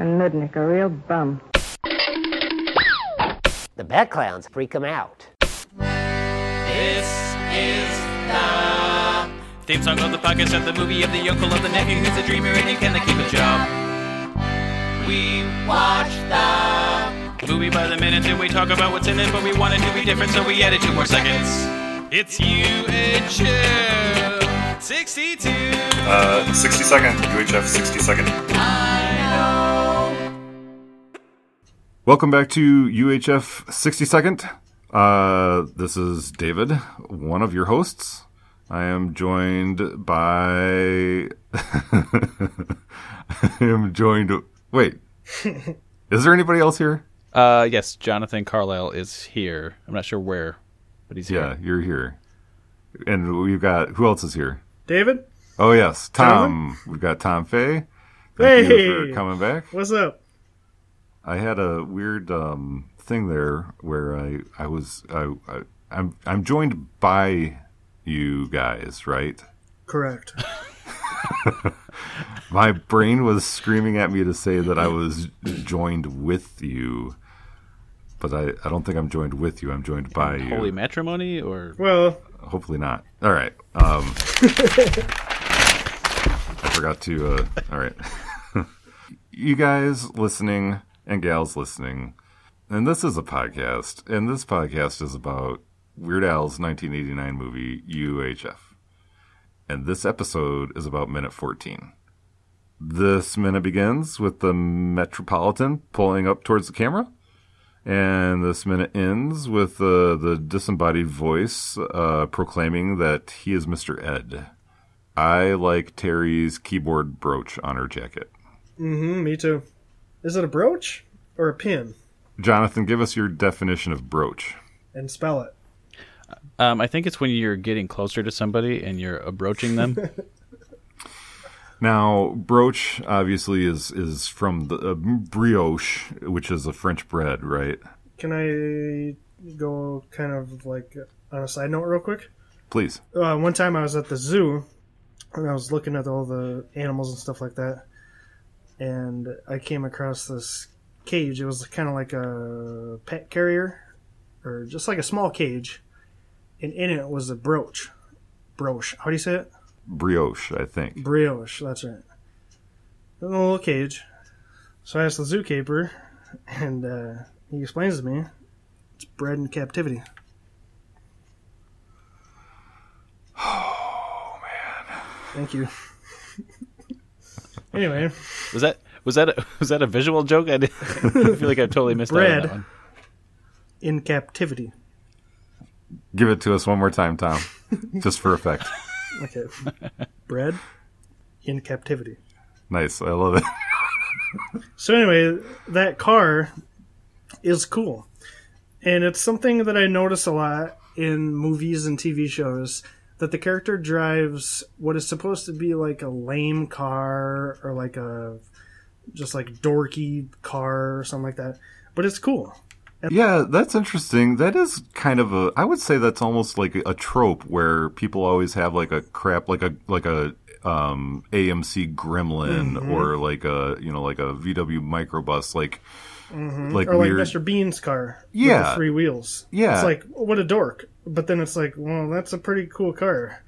A nudnik, a real bum. The bad clowns freak him out. This is the theme song of the podcast of the movie of the uncle of the nephew who's a dreamer and he can keep a job. We watch the movie by the minute and we talk about what's in it, but we want it to be different, so we added two more seconds. It's UHF 62. Uh, 60 second, UHF 60 second. Welcome back to UHF 60 Second. Uh, this is David, one of your hosts. I am joined by. I am joined. Wait. is there anybody else here? Uh, yes, Jonathan Carlisle is here. I'm not sure where, but he's here. Yeah, you're here. And we've got. Who else is here? David, Oh, yes. Tom. We've got Tom Fay. Thank you Hey. for coming back. what's up? I had a weird um, thing there where I I was I, I I'm I'm joined by you guys, right? Correct. My brain was screaming at me to say that I was joined with you, but I, I don't think I'm joined with you. I'm joined by you. Holy matrimony, or Well, Hopefully not. All right. Um, I forgot to. Uh, all right. you guys listening and gals listening, and this is a podcast, and this podcast is about Weird Al's 1989 movie UHF. And this episode is about minute 14. This minute begins with the Metropolitan pulling up towards the camera. And this minute ends with uh, the disembodied voice uh, proclaiming that he is Mr. Ed. I like Terry's keyboard brooch on her jacket. Mm hmm me too. Is it a brooch or a pin? Jonathan, give us your definition of brooch. And spell it. um, I think it's when you're getting closer to somebody and you're approaching them. Now, brooch obviously is is from the uh, brioche, which is a French bread, right? Can I go kind of like on a side note real quick? Please. Uh, one time I was at the zoo and I was looking at all the animals and stuff like that, and I came across this cage. It was kind of like a pet carrier, or just like a small cage, and in it was a brooch. Brooch. How do you say it? Brioche, I think. Brioche, that's right. A little cage. So I asked the zookeeper, and uh, he explains to me it's bred in captivity. Oh, man. Thank you. Anyway, was that was that a, was that a visual joke? I, did, I feel like I totally missed out on Bread. that one. in captivity. Give it to us one more time, Tom, just for effect. Okay. Bred in captivity. Nice. I love it. So anyway, that car is cool. And it's something that I notice a lot in movies and TV shows that the character drives what is supposed to be like a lame car or like a just like dorky car or something like that. But it's cool. Yeah, that's interesting. That is kind of a. I would say that's almost like a trope where people always have like a crap, like a like a um, AMC Gremlin Mm-hmm. or like a you know like a VW microbus, like like Mm-hmm. or like weird. Mr. Bean's car with Yeah. three wheels. Yeah. It's like what a dork. But then it's like, well, that's a pretty cool car.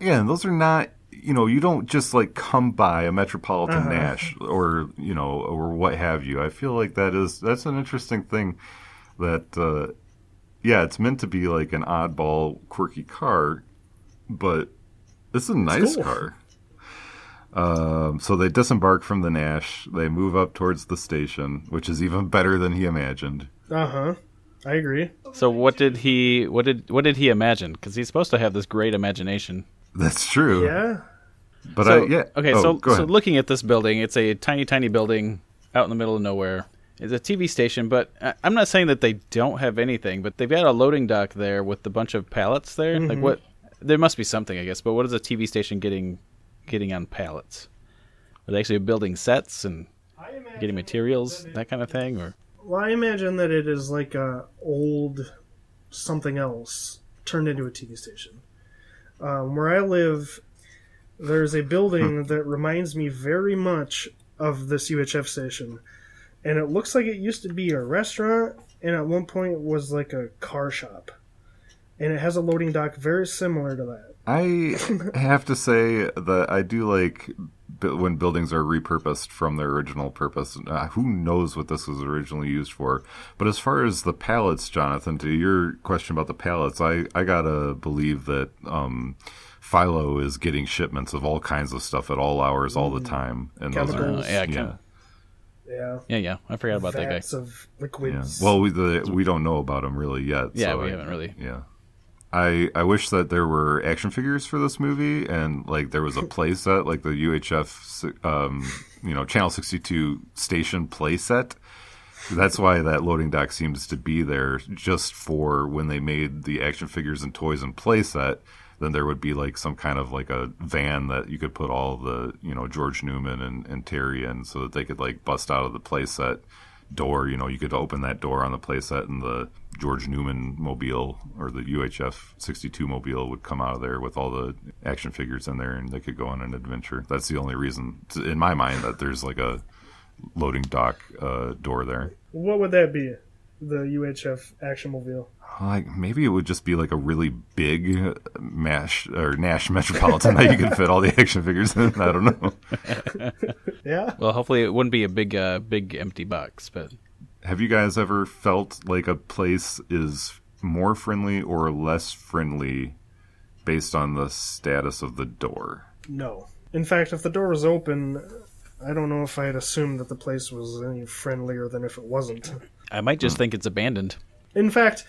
Yeah, and those are not. You know, you don't just like come by a Metropolitan Uh-huh. Nash or you know or what have you. I feel like that is that's an interesting thing. That uh, yeah, it's meant to be like an oddball, quirky car, but it's a nice cool. car. Um, so they disembark from the Nash. They move up towards the station, which is even better than he imagined. Uh huh. I agree. So what did he what did what did he imagine? Because he's supposed to have this great imagination. That's true. Yeah. But So, I yeah. Okay, Oh, so so looking at this building, it's a tiny, tiny building out in the middle of nowhere. It's a TV station, but I- I'm not saying that they don't have anything, but they've got a loading dock there with a bunch of pallets there. Like what? There must be something, I guess. But what is a TV station getting getting on pallets? Are they actually building sets and getting materials, that kind of thing, or? Well, I imagine that it is like a old something else turned into a TV station. Um, where I live, there's a building that reminds me very much of this UHF station, and it looks like it used to be a restaurant, and at one point it was like a car shop, and it has a loading dock very similar to that. I have to say that I do like when buildings are repurposed from their original purpose. Uh, who knows what this was originally used for? But as far as the pallets, Jonathan, to your question about the pallets, I, I gotta believe that um, Philo is getting shipments of all kinds of stuff at all hours, all the time, and those are Uh, yeah, yeah. Yeah, yeah, yeah. I forgot about that guy. vats of Yeah. liquids. Well, we the, we don't know about him really yet. Yeah, so we I- haven't really. Yeah. I I wish that there were action figures for this movie and like there was a play set like the UHF um you know Channel 62 station play set. That's why that loading dock seems to be there just for when they made the action figures and toys and play set then there would be like some kind of like a van that you could put all the you know George Newman and, and Terry in so that they could like bust out of the playset door. You know, you could open that door on the playset and the George Newman mobile or the UHF 62 mobile would come out of there with all the action figures in there and they could go on an adventure. That's the only reason, in my mind, that there's like a loading dock uh, door there. what would that be? The UHF action mobile. Like maybe it would just be like a really big mash or Nash Metropolitan that you could fit all the action figures in. I don't know. Yeah, Well, hopefully it wouldn't be a big, uh, big empty box, but Have you guys ever felt like a place is more friendly or less friendly based on the status of the door? no. In fact, if the door was open, I don't know if I'd assume that the place was any friendlier than if it wasn't. I might just think it's abandoned. In fact,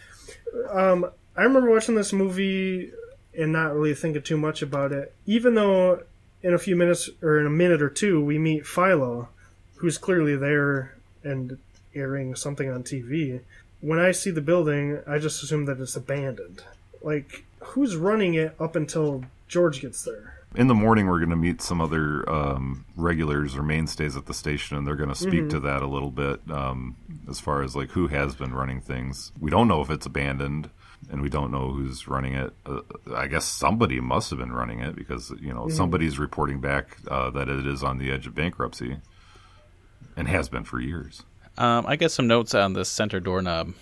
um, I remember watching this movie and not really thinking too much about it. Even though in a few minutes or in a minute or two we meet Philo, who's clearly there and airing something on TV. When I see the building, I just assume that it's abandoned. Like, who's running it up until George gets there? In the morning, we're going to meet some other um, regulars or mainstays at the station, and they're going to speak to that a little bit um, as far as like who has been running things. We don't know if it's abandoned, and we don't know who's running it. Uh, I guess somebody must have been running it because you know somebody's reporting back uh, that it is on the edge of bankruptcy, and has been for years. Um, I get some notes on the center doorknob.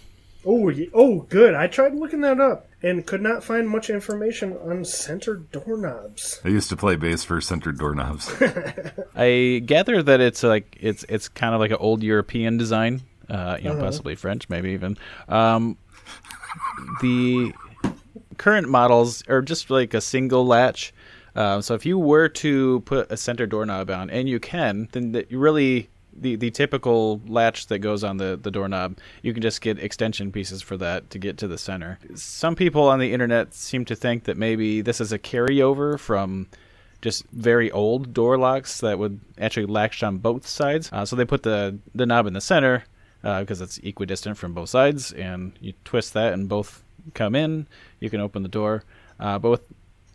Oh, oh, good. I tried looking that up and could not find much information on center doorknobs. I used to play bass for center doorknobs. I gather that it's like it's it's kind of like an old European design, uh, you know, possibly French, maybe even. Um, the current models are just like a single latch. Uh, so if you were to put a center doorknob on, and you can, then that you really the, the typical latch that goes on the, the doorknob, you can just get extension pieces for that to get to the center. Some people on the internet seem to think that maybe this is a carryover from just very old door locks that would actually latch on both sides. Uh, so they put the, the knob in the center because it's equidistant from both sides, and you twist that and both come in. You can open the door. Uh, but with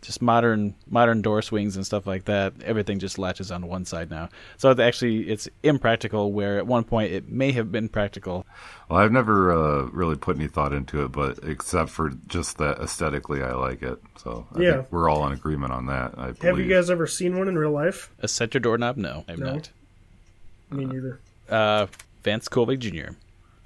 just modern modern door swings and stuff like that, everything just latches on one side now. So it actually, it's impractical. Where at one point it may have been practical. Well, I've never uh, really put any thought into it, but except for just that aesthetically, I like it. So I Yeah. think we're all in agreement on that. I believe. Have you guys ever seen one in real life? A center doorknob? No, I've No. not. Me neither. uh, Vance Colvig Jr.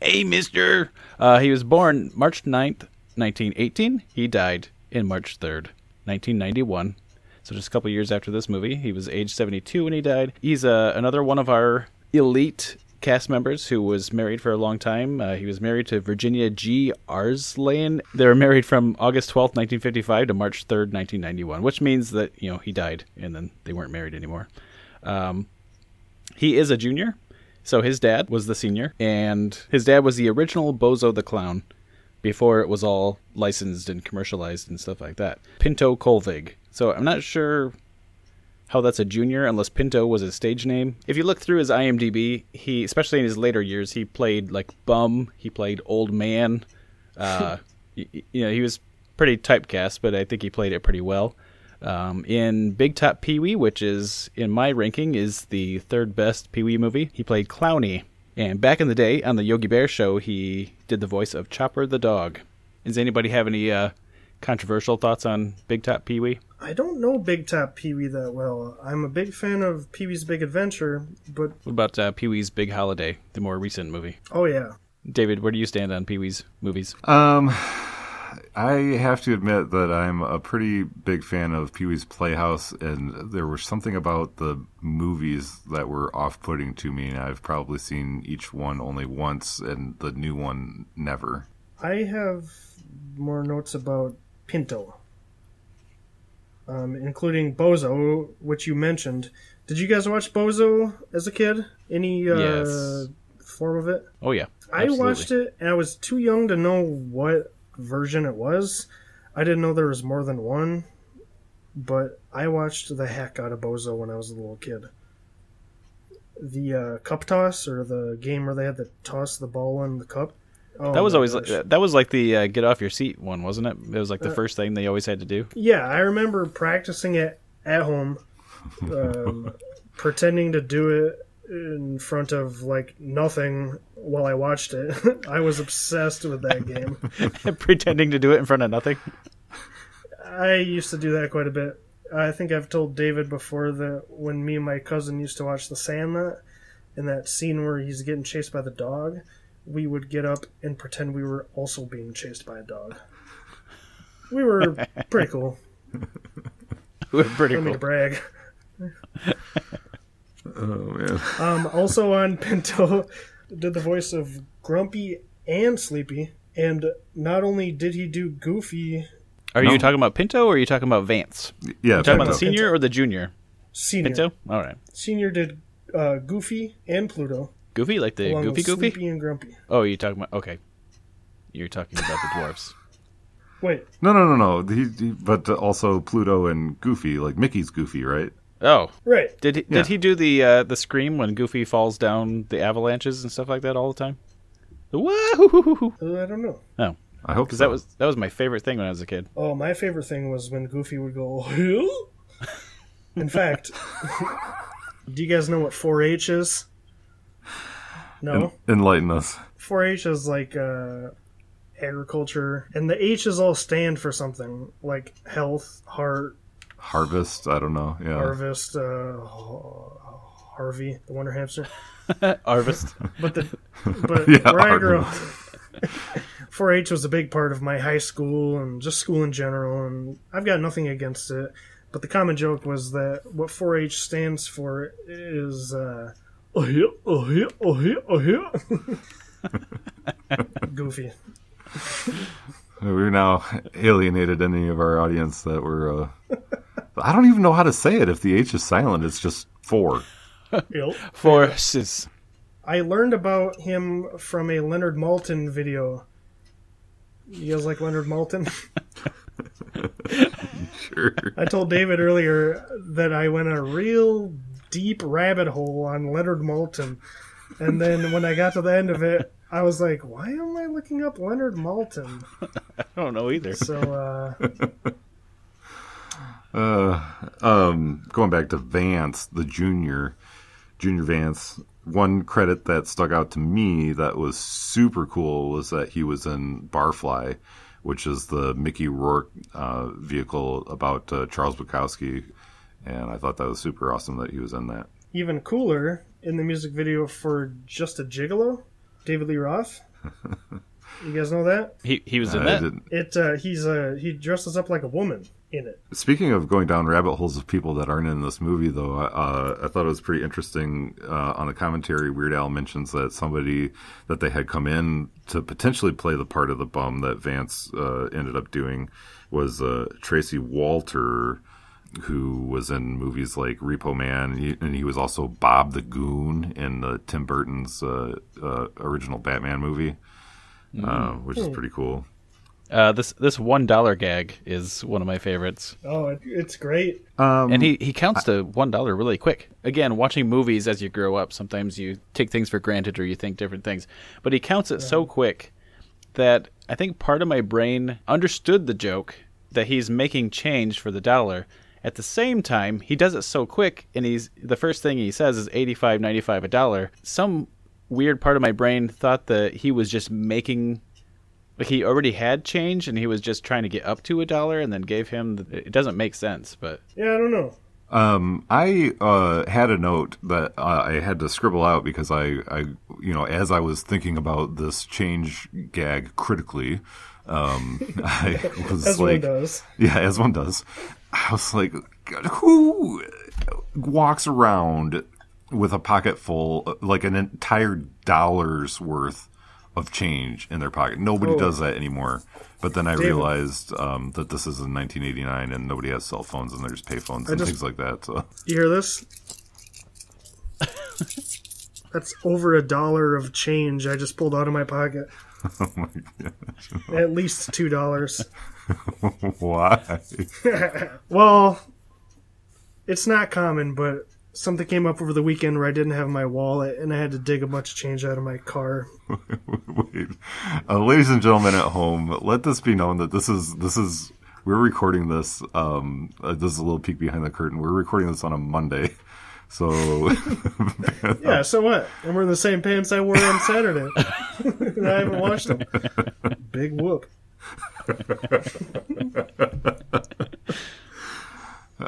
Hey, mister! Uh, he was born March 9th, 1918. He died in March 3rd, 1991. So just a couple years after this movie. He was age 72 when he died. He's uh, another one of our elite cast members who was married for a long time. Uh, he was married to Virginia G. Arslane. They were married from August 12th, 1955 to March 3rd, 1991, which means that, you know, he died and then they weren't married anymore. Um, he is a junior, so his dad was the senior, and his dad was the original Bozo the Clown before it was all licensed and commercialized and stuff like that. Pinto Colvig. So I'm not sure how that's a junior unless Pinto was his stage name. If you look through his IMDb, he especially in his later years, he played like bum, he played old man. Uh, y- y- you know, he was pretty typecast, but I think he played it pretty well. Um, in Big Top Pee Wee, which is in my ranking is the third best Pee Wee movie, he played Clowny. And back in the day on the Yogi Bear show, he did the voice of Chopper the dog. Does anybody have any uh, controversial thoughts on Big Top Pee Wee? I don't know Big Top Pee Wee that well. I'm a big fan of Pee Wee's Big Adventure, but What about uh, Pee Wee's Big Holiday, the more recent movie? oh yeah, David, where do you stand on Pee Wee's movies? Um, I have to admit that I'm a pretty big fan of Pee Wee's Playhouse, and there was something about the movies that were off-putting to me. And I've probably seen each one only once, and the new one never. I have more notes about Pinto, um, including Bozo, which you mentioned. Did you guys watch Bozo as a kid? Any uh, Yes. form of it? Oh yeah, I watched it, and I was too young to know what version it was. I didn't know there was more than one, but I watched the heck out of Bozo when I was a little kid. The uh, cup toss, or the game where they had to toss the ball in the cup. Oh That was always gosh. that was like the uh, get off your seat one, wasn't it? It was like the Uh, first thing they always had to do. Yeah, I remember practicing it at home, um, pretending to do it in front of like nothing while I watched it. I was obsessed with that game. Pretending to do it in front of nothing. I used to do that quite a bit. I think I've told David before that when me and my cousin used to watch The Sandlot, in that scene where he's getting chased by the dog, we would get up and pretend we were also being chased by a dog. We were pretty cool. We were pretty Let me brag. Oh man! Um, also on Pinto, did the voice of Grumpy and Sleepy. And not only did he do Goofy Are No. you talking about Pinto or are you talking about Vance? Yeah, You talking about the senior or the junior? Senior, Pinto. All right. Senior did uh, Goofy and Pluto, Goofy, like the along Goofy with Goofy. Sleepy and Grumpy. Oh, you're talking about okay. You're talking about the dwarfs. Wait, No, no, no, no. He, he, but also Pluto and Goofy, like Mickey's Goofy, right? Oh, right? did he, Yeah. did he do the uh, the scream when Goofy falls down the avalanches and stuff like that all the time? The wahoo! Uh, I don't know. Oh, I hope because so. that was that was my favorite thing when I was a kid. Oh, my favorite thing was when Goofy would go. "Huh?" In fact, do you guys know what 4-H is? No. enlighten us. 4-H is like uh, agriculture, and the H is all stand for something like health, heart, Harvest. I don't know. Yeah. harvest, uh, Harvey, the Wonder Hamster. Harvest. But the but Yeah, where I grew up, 4-H was a big part of my high school and just school in general, and I've got nothing against it. But the common joke was that what 4-H stands for is uh, oh yeah, oh yeah, oh yeah, oh yeah. Goofy. We're now alienated any of our audience that were. Uh, I don't even know how to say it. If the H is silent, it's just four. Yep. Forces. I learned about him from a Leonard Maltin video. You guys like Leonard Maltin? Sure. I told David earlier that I went a real deep rabbit hole on Leonard Maltin. And then when I got to the end of it, I was like, why am I looking up Leonard Maltin? I don't know either. So, uh, Uh, um, going back to Vance, the junior, Junior Vance. One credit that stuck out to me that was super cool was that he was in Barfly, which is the Mickey Rourke uh, vehicle about uh, Charles Bukowski, and I thought that was super awesome that he was in that. even cooler, in the music video for Just a Gigolo, David Lee Roth. You guys know that? He he was in I that. didn't- It uh, he's uh, he dresses up like a woman in it. Speaking of going down rabbit holes of people that aren't in this movie, though, uh, I thought it was pretty interesting. Uh, on the commentary, Weird Al mentions that somebody that they had come in to potentially play the part of the bum that Vance uh, ended up doing was uh, Tracy Walter, who was in movies like Repo Man, and he, and he was also Bob the Goon in the Tim Burton's uh, uh, original Batman movie, uh, which is pretty cool. Uh, this this one dollar gag is one of my favorites, Oh, it, it's great. and he he counts to one dollar really quick. Again, watching movies as you grow up, sometimes you take things for granted or you think different things, but he counts it so quick that I think part of my brain understood the joke that he's making change for the dollar. At the same time, he does it so quick, and he's the first thing he says is 85, 95, a dollar. Some weird part of my brain thought that he was just making Like he already had change, and he was just trying to get up to a dollar, and then gave him. The, it doesn't make sense, but Yeah, I don't know. Um, I uh, had a note that uh, I had to scribble out because I, I, you know, as I was thinking about this change gag critically, um, I was As like, one does. yeah, as one does. I was like, who walks around with a pocket full, like an entire dollar's worth of change in their pocket? Nobody Oh. does that anymore. But then I David. realized um, that this is in 1989 and nobody has cell phones and there's payphones and just- things like that. So You hear this? That's over a dollar of change I just pulled out of my pocket. oh my god, At least two dollars. why? Well, it's not common, but something came up over the weekend where I didn't have my wallet and I had to dig a bunch of change out of my car. Wait, uh, ladies and gentlemen at home, let this be known that this is this is we're recording this. Um, uh, this is a little peek behind the curtain. We're recording this on a Monday, so Yeah, so what? I'm wearing the same pants I wore on Saturday. and I haven't washed them. Big whoop.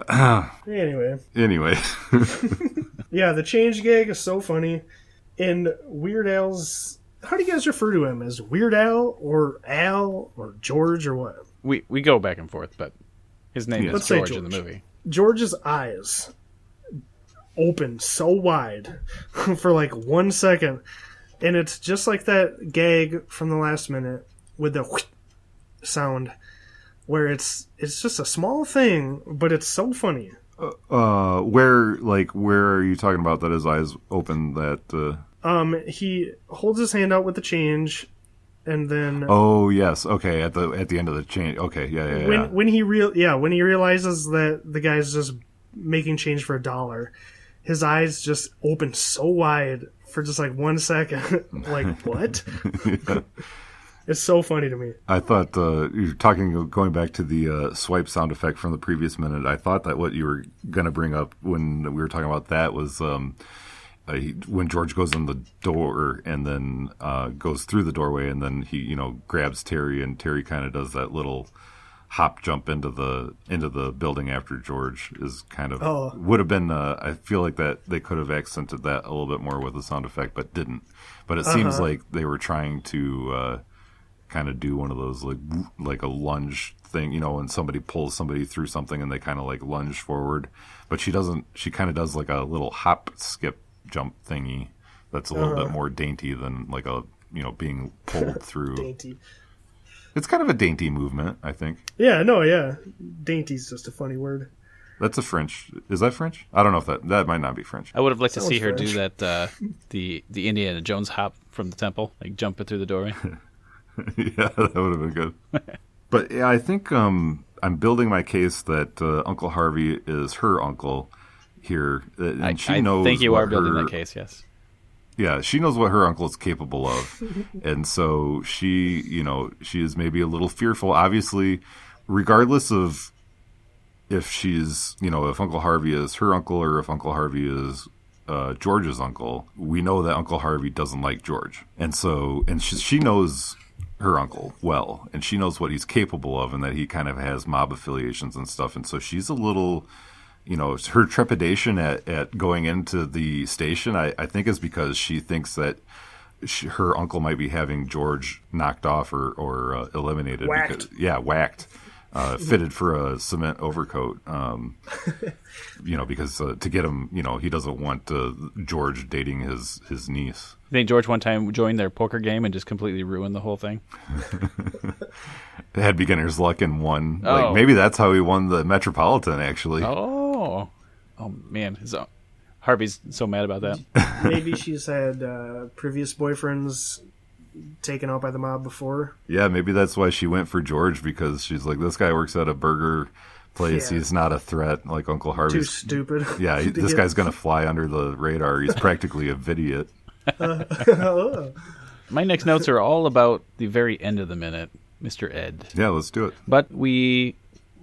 anyway, anyway, yeah, the change gag is so funny. And Weird Al's. How do you guys refer to him? As Weird Al or Al or George or what? we we go back and forth. But his name is Let's say George, in the movie. George's eyes open so wide for like one second. And it's just like that gag from the last minute with the whoosh sound where it's it's just a small thing, but it's so funny. uh, where like where are you talking about that his eyes open? That uh, Um he holds his hand out with the change and then oh yes, okay at the at the end of the chain. Okay, yeah, yeah, yeah. when when he real yeah, when he realizes that the guy's just making change for a dollar, his eyes just open so wide for just like one second. like what? It's so funny to me. I thought uh, you're talking going back to the uh, swipe sound effect from the previous minute. I thought that what you were going to bring up when we were talking about that was um, uh, he, when George goes in the door and then uh, goes through the doorway and then he you know grabs Terry and Terry kind of does that little hop jump into the into the building after George is kind of Oh. would have been uh, I feel like that they could have accented that a little bit more with the sound effect but didn't. But it seems like they were trying to uh, kind of do one of those like like a lunge thing, you know, when somebody pulls somebody through something and they kind of like lunge forward. But she doesn't. She kind of does like a little hop, skip, jump thingy. That's a little bit more dainty than like a you know being pulled through. Dainty. It's kind of a dainty movement, I think. Yeah, no, yeah. Dainty's just a funny word. That's a French. Is that French? I don't know if that that might not be French. I would have liked to see Sounds her French. do that uh, the the Indiana Jones hop from the temple, like jumping through the doorway. yeah, that would have been good. but yeah, I think um, I'm building my case that uh, Uncle Harvey is her uncle here, uh, and I, she I knows. think you are building her- that case. Yes. Yeah, she knows what her uncle is capable of, and so she, you know, she is maybe a little fearful. Obviously, regardless of if she's, you know, if Uncle Harvey is her uncle or if Uncle Harvey is uh, George's uncle, we know that Uncle Harvey doesn't like George, and so and she, she knows her uncle well, and she knows what he's capable of, and that he kind of has mob affiliations and stuff, and so she's a little you know her trepidation at, at going into the station I, I think is because she thinks that she, her uncle might be having george knocked off or, or uh, eliminated Whacked. because yeah whacked uh, fitted for a cement overcoat um, you know because uh, to get him you know he doesn't want uh, george dating his his niece I think George one time joined their poker game and just completely ruined the whole thing. had beginner's luck and won Oh. like maybe that's how he won the metropolitan actually Oh, oh man, his, Harvey's so mad about that. Maybe she's had uh, previous boyfriends taken out by the mob before. Yeah, maybe that's why she went for George because she's like, this guy works at a burger place. Yeah. He's not a threat like Uncle Too Harvey's. stupid. Yeah, he- this get- guy's gonna fly under the radar. He's practically a idiot. My next notes are all about the very end of the minute, Mr. Ed. Yeah, let's do it. But we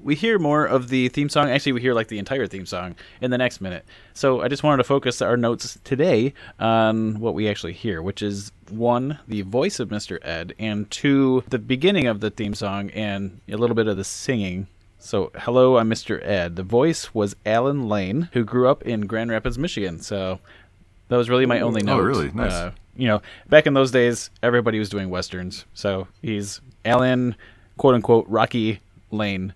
we hear more of the theme song. Actually, we hear like the entire theme song in the next minute. So I just wanted to focus our notes today on what we actually hear, which is one, the voice of Mr. Ed, and two, the beginning of the theme song and a little bit of the singing. So, hello, I'm Mr. Ed. The voice was Alan Lane, who grew up in Grand Rapids, Michigan. So that was really my only note. Oh, really? Nice. Uh, you know, back in those days, everybody was doing westerns. So he's Alan, quote unquote, Rocky Lane,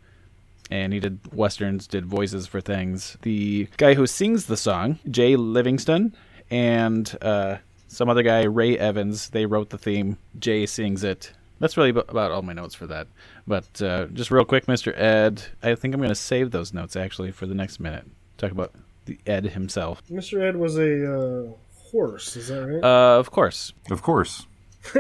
and he did westerns, did voices for things. The guy who sings the song, Jay Livingston, and uh, some other guy, Ray Evans, they wrote the theme. Jay sings it. That's really about all my notes for that. But uh, just real quick, Mr. Ed, I think I'm going to save those notes actually for the next minute. Talk about the Ed himself. Mr. Ed was a uh, horse, is that right? Uh, of course. Of course.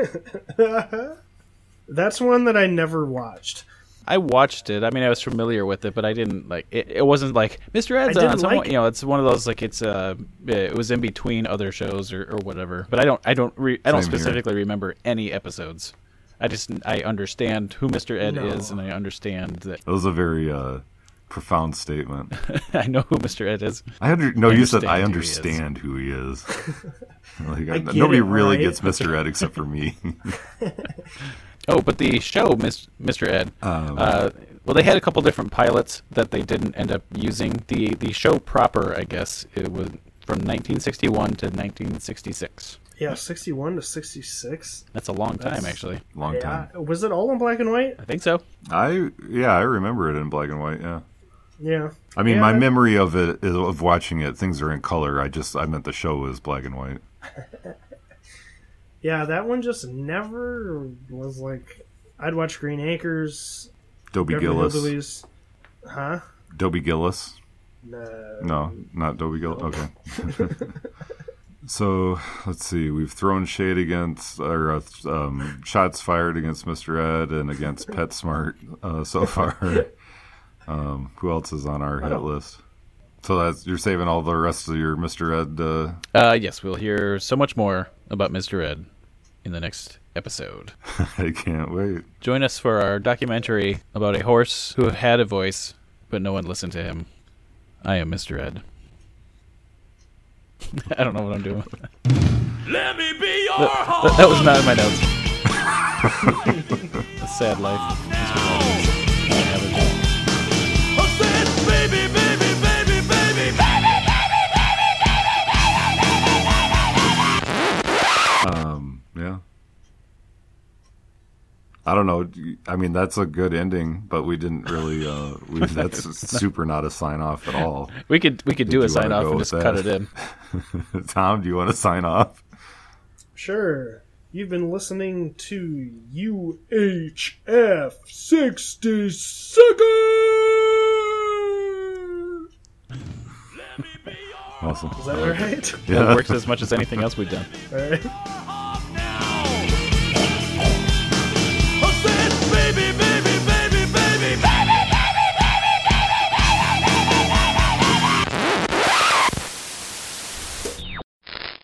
That's one that I never watched. I watched it. I mean, I was familiar with it, but I didn't like it. It wasn't like Mr. Ed's I on. didn't So like you know, it's one of those like it's uh, it was in between other shows or, or whatever. But I don't, I don't, re- I don't Same here. specifically remember any episodes. I just, I understand who Mr. Ed No. is, and I understand that That was a very uh, profound statement. I know who Mr. Ed is. I under, no, you said I understand understand who he is. like, I- get nobody it, really right? gets Mr. Ed except for me. Oh, but the show, Mis- Mr. Ed. Um, uh, well, they had a couple different pilots that they didn't end up using. The the show proper, I guess, it was from 1961 to 1966. Yeah, 61 to 66. That's a long time, That's- actually. Long Yeah, time. was it all in black and white? I think so. I yeah, I remember it in black and white. Yeah. Yeah. I mean, Yeah. my memory of it of watching it. Things are in color. I just I meant the show was black and white. Yeah, that one just never was like. I'd watch Green Acres, Dobie Beverly Gillis. Hillbillies. Huh? Dobie Gillis. No. No, not Dobie Gillis. Okay. so let's see. We've thrown shade against, or uh, um, shots fired against Mr. Ed and against PetSmart uh, so far. um, who else is on our hit list? So that's you're saving all the rest of your Mr. Ed. Uh, Uh, yes, we'll hear so much more about Mr. Ed in the next episode. I can't wait. Join us for our documentary about a horse who had a voice, but no one listened to him. I am Mr. Ed. I don't know what I'm doing. Let me be your That, that was not in my notes. a sad life. Yeah. I don't know. I mean, that's a good ending, but we didn't really. Uh, we, that's super not a sign off at all. We could we could do a sign off and with just cut it in. Tom, do you want to sign off? Sure. You've been listening to UHF 60 seconds. Awesome. Is that all right? It Yeah. works as much as anything else we've done. All right.